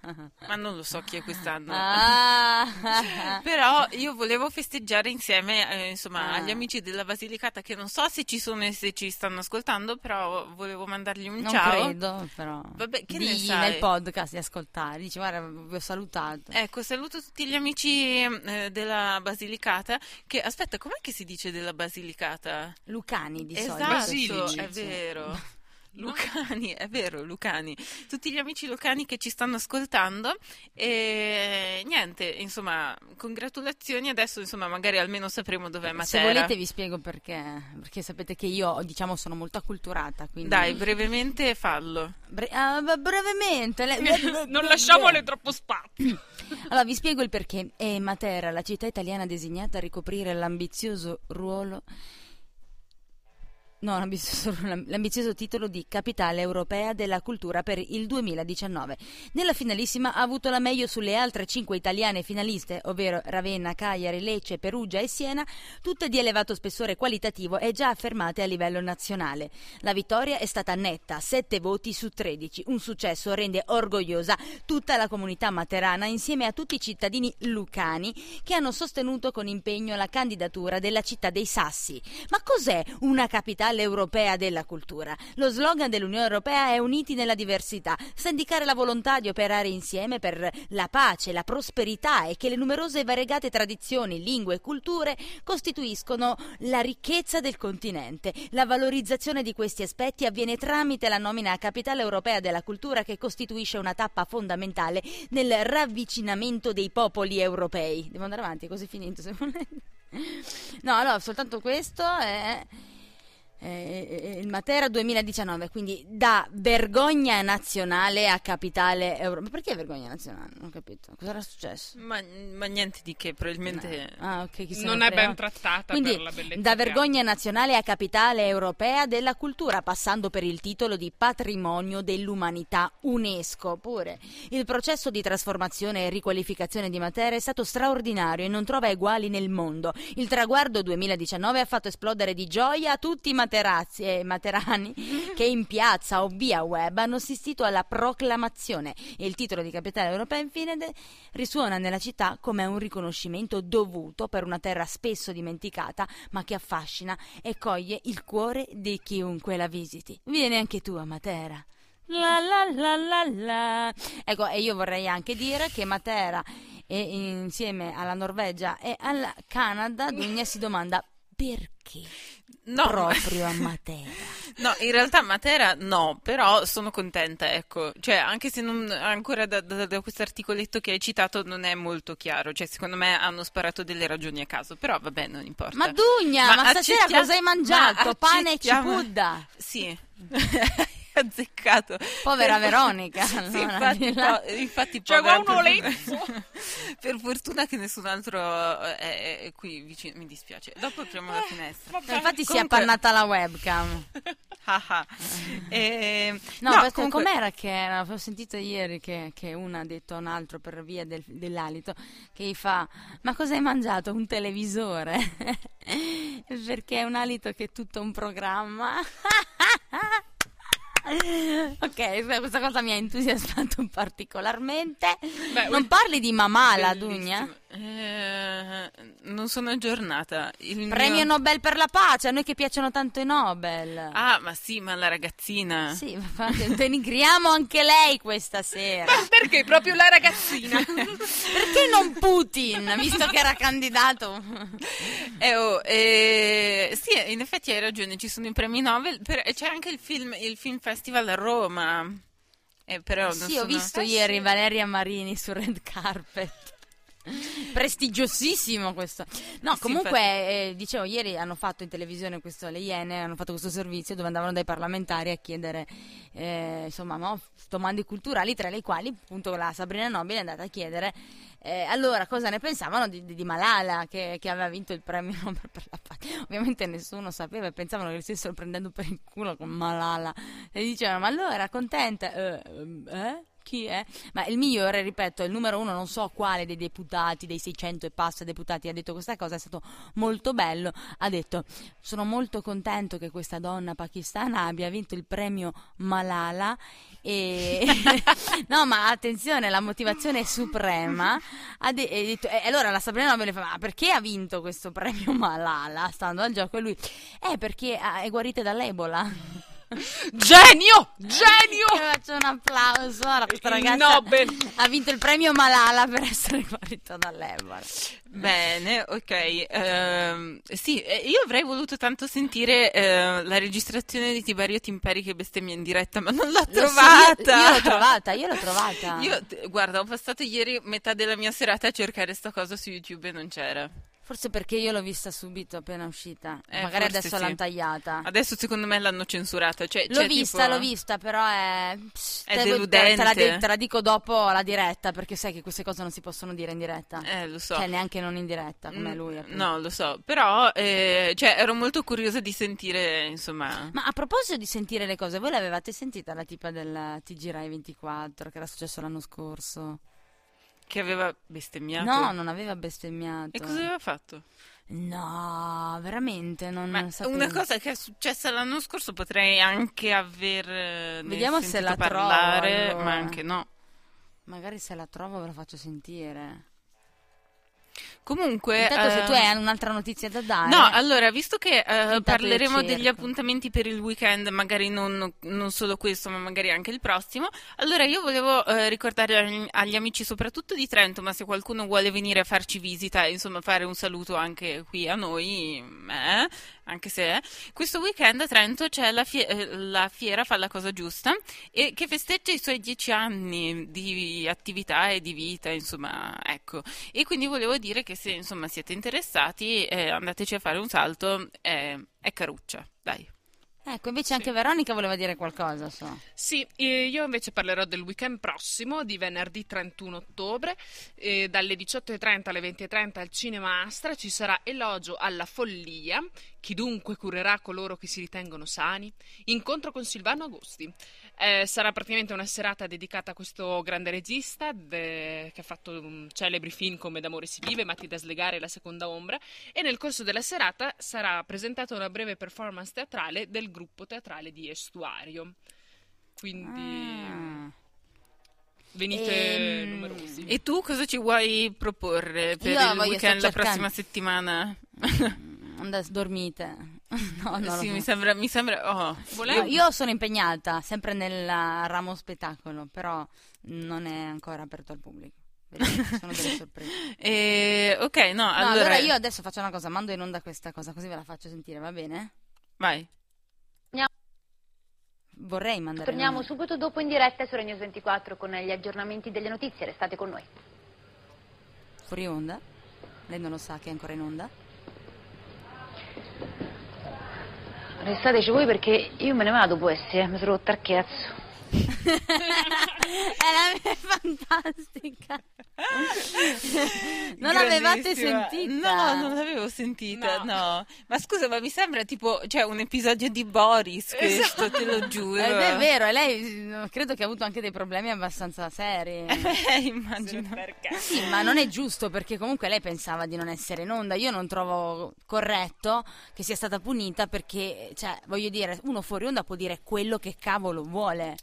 Ma non lo so chi è quest'anno. Ah. Però io volevo festeggiare insieme, eh, insomma, Ah. agli amici della Basilicata che non so se ci sono e se ci stanno ascoltando, però volevo mandargli un non ciao. credo, però. Vabbè, che ne Digli sai? nel podcast di ascoltare. Dici, guarda, vi ho salutato. Ecco, saluto tutti gli amici eh, della Basilicata. Che aspetta, com'è che si dice della Basilicata? Lucani di solito. esatto, si dice. è vero. Lucani, è vero, Lucani. Tutti gli amici lucani che ci stanno ascoltando e niente, insomma, congratulazioni. Adesso, insomma, magari almeno sapremo dov'è Se Matera. volete vi spiego perché. Perché sapete che io, diciamo, sono molto acculturata. Quindi... Dai, brevemente fallo. Bre- b- brevemente. le- Non lasciamole troppo spazio. Allora, vi spiego il perché. È Matera, la città italiana designata a ricoprire l'ambizioso ruolo. No, l'ambizioso, titolo di Capitale Europea della Cultura per il 2019. Nella finalissima ha avuto la meglio sulle altre cinque italiane finaliste, ovvero Ravenna, Cagliari, Lecce, Perugia e Siena, tutte di elevato spessore qualitativo e già affermate a livello nazionale. La vittoria è stata netta, 7 voti su 13. Un successo rende orgogliosa tutta la comunità materana insieme a tutti i cittadini lucani che hanno sostenuto con impegno la candidatura della città dei Sassi. Ma cos'è una capitale europea della cultura. Lo slogan dell'Unione Europea è Uniti nella diversità, sta a indicare la volontà di operare insieme per la pace, la prosperità e che le numerose e variegate tradizioni, lingue e culture costituiscono la ricchezza del continente. La valorizzazione di questi aspetti avviene tramite la nomina a capitale europea della cultura che costituisce una tappa fondamentale nel ravvicinamento dei popoli europei. Devo andare avanti, così finito se volete. No, no, soltanto questo è eh, il Matera 2019, quindi da vergogna nazionale a capitale europea. Ma perché vergogna nazionale? Non ho capito. Cosa era successo? Ma, ma niente di che, probabilmente... Ah, ok, chi se Non è ben trattata Quindi, per la bellezza da vergogna nazionale a capitale europea della cultura, passando per il titolo di patrimonio dell'umanità UNESCO. Pure il processo di trasformazione e riqualificazione di Matera è stato straordinario e non trova eguali nel mondo. Il traguardo 2019 ha fatto esplodere di gioia tutti i materazzi e materani che in piazza o via web hanno assistito alla proclamazione e il titolo di capitale europea infine de- risuona nella città come un riconoscimento dovuto per una terra spesso dimenticata ma che affascina e coglie il cuore di chiunque la visiti. Vieni anche tu a Matera. La la la la la. Ecco, e io vorrei anche dire che Matera e insieme alla Norvegia e al Canada, Dunia si domanda perché No, proprio a Matera. No, in realtà Matera no, però sono contenta, ecco, cioè anche se non, ancora da, da, da questo articoletto che hai citato non è molto chiaro, cioè secondo me hanno sparato delle ragioni a caso, però vabbè, non importa. Ma Dugna, ma, stasera accettia- cosa hai mangiato? ma Pane e cipudda? Sì, azzeccato. Povera Per- Veronica, Sì, allora, infatti, po- infatti C'è povera un per- olezzo. per fortuna che nessun altro è, è qui vicino, mi dispiace. Dopo apriamo la finestra. vabbè. Infatti si è Comunque- appannata la webcam. Ah, ah. Eh, No, no, comunque- com'era che era? Ho sentito ieri che, che una ha detto a un altro per via del- dell'alito che gli fa: Ma cosa hai mangiato? Un televisore? Perché è un alito che è tutto un programma. ok, questa cosa mi ha entusiasmato particolarmente. Beh, non parli di Mamala, Bellissimo. Dugna? Eh, non sono aggiornata. Il Premio mio- Nobel per la pace, a noi che piacciono tanto i Nobel. Ah, ma sì, ma la ragazzina. Sì, ma denigriamo anche lei questa sera. Ma perché proprio la ragazzina? Perché non Putin, visto che era candidato? Eh, oh, eh, sì, in effetti hai ragione, ci sono i premi Nobel, per- c'è anche il film, il film festival a Roma. Eh, però non Sì, ho sono- visto Eh, ieri sì. Valeria Marini sul red carpet. Prestigiosissimo questo. No, Sì, comunque, eh, dicevo, ieri hanno fatto in televisione questo, le Iene hanno fatto questo servizio dove andavano dai parlamentari a chiedere, eh, insomma, no, domande culturali, tra le quali appunto la Sabrina Nobile è andata a chiedere eh, allora cosa ne pensavano di, di- Malala che, che aveva vinto il premio Nobel per la pace. Ovviamente nessuno sapeva e pensavano che li stessero prendendo per il culo con Malala e dicevano ma allora contenta? Eh, ehm, eh? Chi è? Ma il migliore, ripeto, il numero uno, non so quale dei deputati, dei 600 e passa deputati ha detto questa cosa, è stato molto bello. Ha detto: Sono molto contento che questa donna pakistana abbia vinto il premio Malala. E no, ma attenzione, la motivazione è suprema. Ha de- e detto- e allora la Sabrina Nobile fa: Ma perché ha vinto questo premio Malala? Stando al gioco, e lui: Eh, perché ah, è guarita dall'Ebola. Genio! Io Genio! faccio un applauso a questa Il ragazza Nobel. ha vinto il premio Malala per essere guarito dall'Ebola Bene, ok. ehm, sì, eh, io avrei voluto tanto sentire eh, la registrazione di Tiberio Timperi che bestemmia in diretta, ma non l'ho trovata. io, io l'ho trovata io l'ho trovata Io, guarda, ho passato ieri metà della mia serata a cercare sta cosa su YouTube e non c'era. Forse perché io l'ho vista subito appena uscita Eh, magari adesso sì. l'hanno tagliata Adesso secondo me l'hanno censurata. Cioè, L'ho c'è vista, tipo- l'ho vista, però è... pss, È te, deludente. Te la, de- te la dico dopo la diretta, perché sai che queste cose non si possono dire in diretta. Eh, lo so. Cioè, neanche non in diretta, come Mm, lui. appunto. No, lo so, però eh, cioè, ero molto curiosa di sentire, insomma... Ma a proposito di sentire le cose, voi l'avevate sentita la tipa del TG Rai 24 che era successo l'anno scorso? Che aveva bestemmiato. No, non aveva bestemmiato. E cosa aveva fatto? No, veramente non Ma sapevo. una cosa che è successa l'anno scorso potrei anche aver eh, Vediamo se la trovo, parlare, allora. ma anche no. Magari se la trovo ve la faccio sentire. Comunque, Intanto se eh, tu hai un'altra notizia da dare. No, allora, visto che Intanto parleremo degli appuntamenti per il weekend, magari non, non solo questo, ma magari anche il prossimo, allora io volevo eh, ricordare agli, agli amici soprattutto di Trento, ma se qualcuno vuole venire a farci visita insomma fare un saluto anche qui a noi, eh, anche se questo weekend a Trento c'è la, fie- eh, la fiera Fa la cosa giusta e che festeggia i suoi dieci anni di attività e di vita, insomma, ecco. E quindi volevo dire che se insomma siete interessati, eh, andateci a fare un salto, eh, è caruccia, dai. Ecco, invece anche Veronica voleva dire qualcosa, so. Sì, eh, io invece parlerò del weekend prossimo, di venerdì 31 ottobre, eh, dalle 18.30 alle 20.30 al Cinema Astra ci sarà Elogio alla follia, chi dunque curerà coloro che si ritengono sani, incontro con Silvano Agosti. Eh, sarà praticamente una serata dedicata a questo grande regista de- che ha fatto um, celebri film come D'amore si vive, Matti da slegare e La seconda ombra e nel corso della serata sarà presentata una breve performance teatrale del gruppo teatrale di Estuario. Quindi Ah. venite Ehm, numerosi. E tu cosa ci vuoi proporre per Io il weekend la prossima settimana? Andate, dormite. No, no, sì, mi sembra, mi sembra, oh, Io, io sono impegnata sempre nel ramo spettacolo, però non è ancora aperto al pubblico. Vedete, sono delle sorprese. Eh, ok, no, No, allora, allora io adesso faccio una cosa, mando in onda questa cosa, così ve la faccio sentire, va bene? vai. Vorrei mandare Torniamo subito dopo in diretta su Regno 24 con gli aggiornamenti delle notizie. Restate con noi. fuori onda. Lei non lo sa che è ancora in onda? Restateci voi perché io me ne vado, può essere, mi sono rotta il cazzo. è la mia fantastica. non l'avevate sentita? No, non l'avevo sentita, No. no. Ma scusa, ma mi sembra tipo, cioè, un episodio di Boris questo, te lo giuro. Ed è vero, e lei credo che ha avuto anche dei problemi abbastanza seri. Eh, immagino. Sì, ma non è giusto perché comunque lei pensava di non essere in onda. Io non trovo corretto che sia stata punita perché, cioè, voglio dire, uno fuori onda può dire quello che cavolo vuole.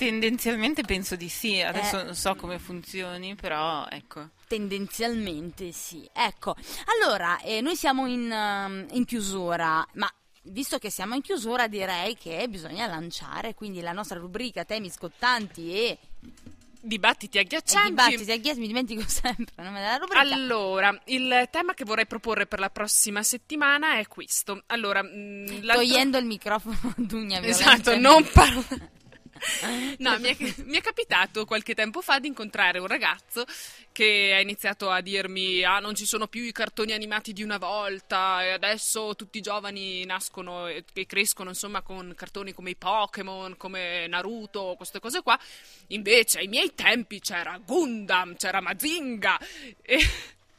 Tendenzialmente penso di sì, adesso Eh. non so come funzioni, però ecco. Tendenzialmente sì. Ecco, allora, eh, noi siamo in, um, in chiusura, ma visto che siamo in chiusura direi che bisogna lanciare quindi la nostra rubrica temi scottanti e, Dibattiti e agghiaccianti. dibattiti. Aghies, mi dimentico sempre il nome della rubrica. Allora, il tema che vorrei proporre per la prossima settimana è questo. Allora, l'altro- Togliendo il microfono a Dugna Esatto, non parlo. No, mi è, mi è capitato qualche tempo fa di incontrare un ragazzo che ha iniziato a dirmi: Ah, non ci sono più i cartoni animati di una volta, e adesso tutti i giovani nascono e, e crescono insomma con cartoni come i Pokémon, come Naruto, queste cose qua. Invece ai miei tempi c'era Gundam, c'era Mazinga. E,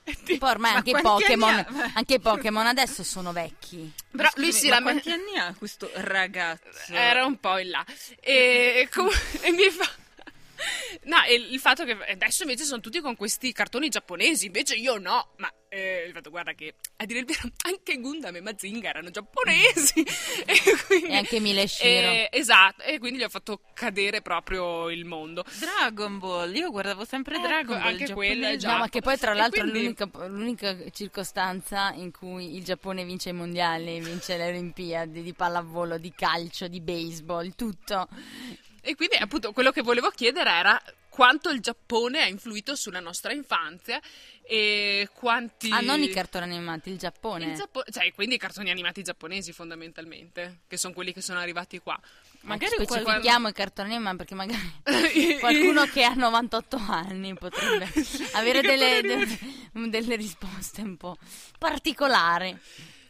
Poi ormai Ma anche i ha? anche i Pokémon adesso sono vecchi. Però Scusami, lui si ma lamenta. quanti anni ha questo ragazzo? Era un po' in là. E, com- e mi fa. No, e il fatto che adesso invece sono tutti con questi cartoni giapponesi, invece io no. Ma eh, il fatto, guarda, che a dire il vero, anche Gundam e Mazinga erano giapponesi. e, quindi, E anche Mila e Shiro. Eh, esatto, e quindi gli ho fatto cadere proprio il mondo. Dragon Ball, io guardavo sempre Ecco, Dragon Ball. anche quella è giapponese. già- No, ma che poi tra l'altro quindi- è l'unica, l'unica circostanza in cui il Giappone vince i mondiali, vince le Olimpiadi di pallavolo, di calcio, di baseball, tutto. E quindi appunto quello che volevo chiedere era quanto il Giappone ha influito sulla nostra infanzia e quanti... Ah, non i cartoni animati, il Giappone. Il Giappo- cioè, quindi i cartoni animati giapponesi fondamentalmente, che sono quelli che sono arrivati qua. Magari qual- specifichiamo i cartoni animati perché magari qualcuno che ha 98 anni potrebbe avere delle, de- delle risposte un po' particolari.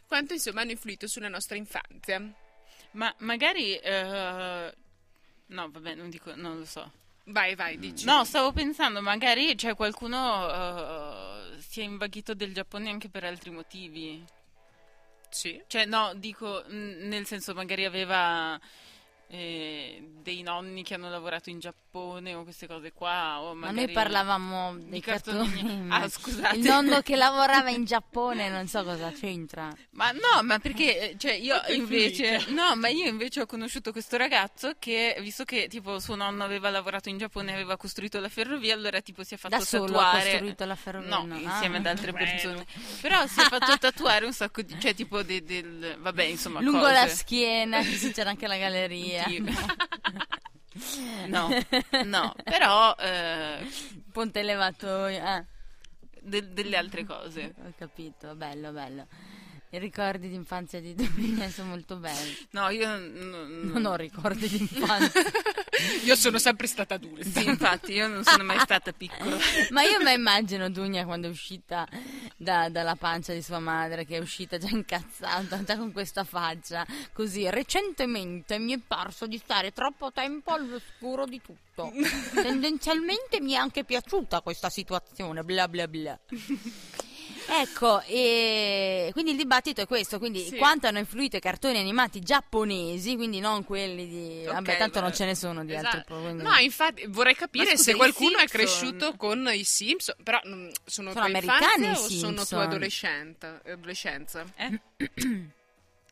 Quanto insomma hanno influito sulla nostra infanzia. Ma magari... eh, No, vabbè, non dico, non lo so. Vai, vai, dici. No, stavo pensando, magari c'è qualcuno eh, si è invaghito del Giappone anche per altri motivi. Sì. Cioè, no, dico, mh, nel senso, magari aveva eh, dei nonni che hanno lavorato in Giappone o queste cose qua. O Ma noi parlavamo di dei cartoni- cartoni. Ah, scusate. Il nonno che lavorava in Giappone, non so cosa c'entra. Ma no, ma perché eh, cioè io invece no, ma io invece ho conosciuto questo ragazzo che visto che tipo suo nonno aveva lavorato in Giappone e aveva costruito la ferrovia, allora tipo si è fatto Da solo ha tatuare costruito la ferrovia. No, no? insieme Ah. ad altre Bueno. persone. Però si è fatto tatuare un sacco di cioè tipo de- del vabbè, insomma, Lungo cose. la schiena, c'era anche la galleria. Sì. No, no, però eh, Ponte elevatoio. eh. de- delle altre cose. Ho capito, bello, bello. I ricordi di infanzia di Domina sono molto belli. No, io n- Non ho ricordi di infanzia. Io sono sempre stata adulta. Sì, infatti, io non sono mai stata piccola. Ma io mi immagino Dunia quando è uscita da- dalla pancia di sua madre, che è uscita già incazzata, già con questa faccia. Così, recentemente mi è parso di stare troppo tempo all'oscuro di tutto. Tendenzialmente mi è anche piaciuta questa situazione, bla bla bla. Ecco, e quindi il dibattito è questo, quindi Sì. quanto hanno influito i cartoni animati giapponesi, quindi non quelli di... Ok, vabbè, tanto non beh, ce ne sono di altri. Esatto. quindi- No, infatti vorrei capire scusa, se qualcuno è Simpson- cresciuto con i Simpson, però mm, sono, Sono tua americani infanzia o sono tua adolescenza? adolescenza? Eh?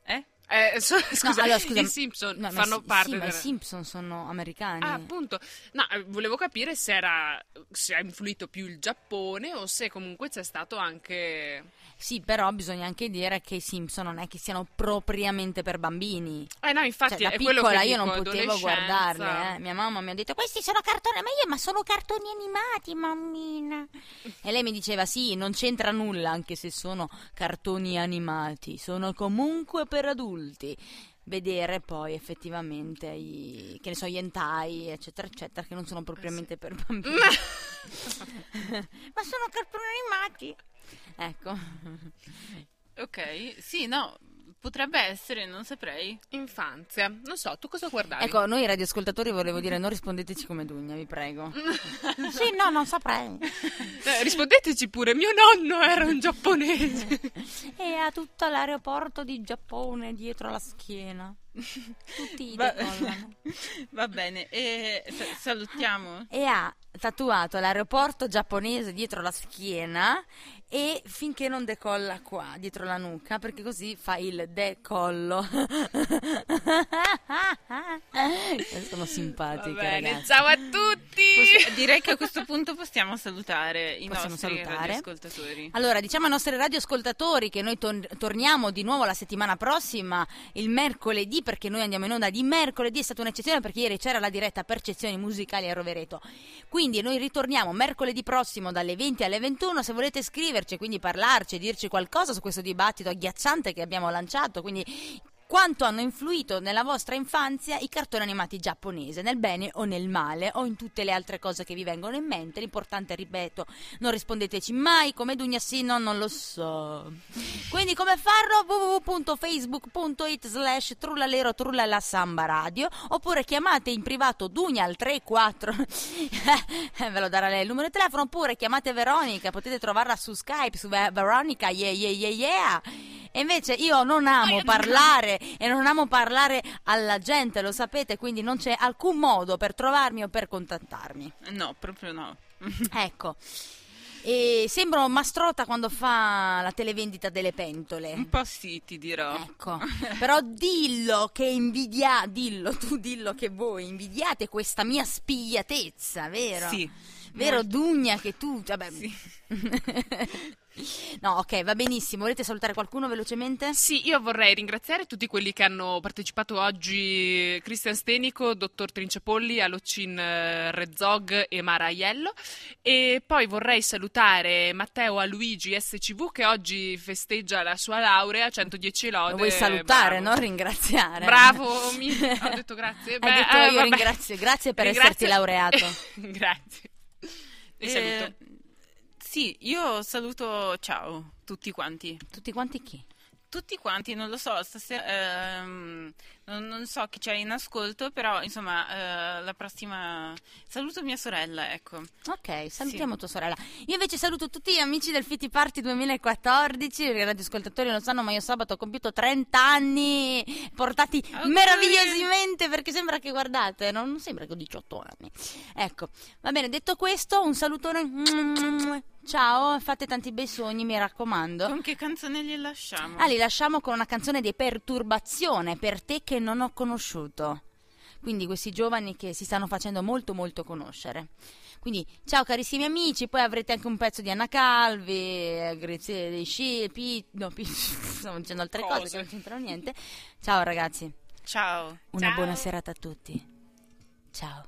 Eh? Eh, so- No, scusa, allora, scusa, i Simpson no, fanno parte sì, ma i Simpson sono americani. Ah, appunto. No, eh, volevo capire se era se ha influito più il Giappone o se comunque c'è stato anche Sì, però bisogna anche dire che i Simpson non è che siano propriamente per bambini. Eh no, infatti Cioè, da è piccola io dico, non potevo guardarle. eh. Mia mamma mi ha detto: Questi sono cartoni. Ma io, ma sono cartoni animati, mammina. E lei mi diceva: Sì, non c'entra nulla, anche se sono cartoni animati. Sono comunque per adulti. Vedere poi effettivamente i, che ne so, gli hentai, eccetera, eccetera, che non sono propriamente per bambini. ma sono cartoni animati. Ecco. Ok, sì, no, potrebbe essere, non saprei. Infanzia. Non so, tu cosa guardavi? Ecco, noi radioascoltatori volevo dire, non rispondeteci come Dugna, vi prego. sì, no, non saprei. Eh, rispondeteci pure, mio nonno era un giapponese. E ha tutto l'aeroporto di Giappone dietro la schiena. Tutti i Va, va bene, e sa- salutiamo. E ha tatuato l'aeroporto giapponese dietro la schiena e finché non decolla qua, dietro la nuca, perché così fa il decollo. Sono simpatica, ciao a tutti. Poss- direi che a questo punto possiamo salutare i Possiamo nostri salutare. ascoltatori. Allora, diciamo ai nostri radioascoltatori che noi tor- torniamo di nuovo la settimana prossima, il mercoledì, perché noi andiamo in onda di mercoledì, è stata un'eccezione perché ieri c'era la diretta Percezioni Musicali a Rovereto. Quindi noi ritorniamo mercoledì prossimo dalle 20 alle 21, se volete scriverci, quindi parlarci, dirci qualcosa su questo dibattito agghiacciante che abbiamo lanciato, quindi quanto hanno influito nella vostra infanzia i cartoni animati giapponesi, nel bene o nel male, o in tutte le altre cose che vi vengono in mente. L'importante, ripeto, non rispondeteci mai come Dugna sì, no, non lo so. Quindi come farlo? www.facebook.it slash trullalero trullala samba radio oppure chiamate in privato Dugna al 34 Eh, ve lo darà lei il numero di telefono oppure chiamate Veronica, potete trovarla su Skype, su Ve- Veronica, yeah yeah yeah yeah. E invece io non amo parlare e non amo parlare alla gente, lo sapete, quindi non c'è alcun modo per trovarmi o per contattarmi. No, proprio no. Ecco. E sembro Mastrota quando fa la televendita delle pentole. Un po' sì, ti dirò. Ecco, però dillo che invidia, dillo tu, dillo che voi invidiate questa mia spigliatezza, vero? Sì. Vero Dugna che tu, vabbè. Sì. no, ok, va benissimo. Volete salutare qualcuno velocemente? Sì, io vorrei ringraziare tutti quelli che hanno partecipato oggi, Cristian Stenico, Dottor Trinciapolli, Alocin eh, Rezzog e Mara Aiello. E poi vorrei salutare Matteo Aluigi SCV che oggi festeggia la sua laurea, 110 lode. Lo vuoi salutare, bravo. non ringraziare. Bravo, mi... ho detto grazie. Hai detto eh, ringrazio, grazie per Ringrazio- esserti laureato. grazie. E Eh, saluto. Sì, io saluto ciao tutti quanti. Tutti quanti chi? tutti quanti, non lo so, stasera, ehm, non, non so chi c'è in ascolto, però insomma, eh, la prossima saluto mia sorella, ecco. Ok, salutiamo tua sorella. Io invece saluto tutti gli amici del Fiti Party 2014, i radioascoltatori lo sanno, ma io sabato ho compiuto 30 anni, portati Auguri! meravigliosamente, perché sembra che guardate, non, non sembra che ho 18 anni. Ecco, va bene, detto questo, un salutone. Ciao, fate tanti bei sogni, mi raccomando. Con che canzone li lasciamo? Ah, li lasciamo con una canzone di perturbazione per te che non ho conosciuto. Quindi questi giovani che si stanno facendo molto molto conoscere. Quindi ciao carissimi amici, poi avrete anche un pezzo di Anna Calvi, eh, Grazie dei Sci, Pi, no, Pi, stavo dicendo altre cose. Cose. che non c'entrano niente. Ciao ragazzi, Ciao. una Ciao. buona serata a tutti. Ciao.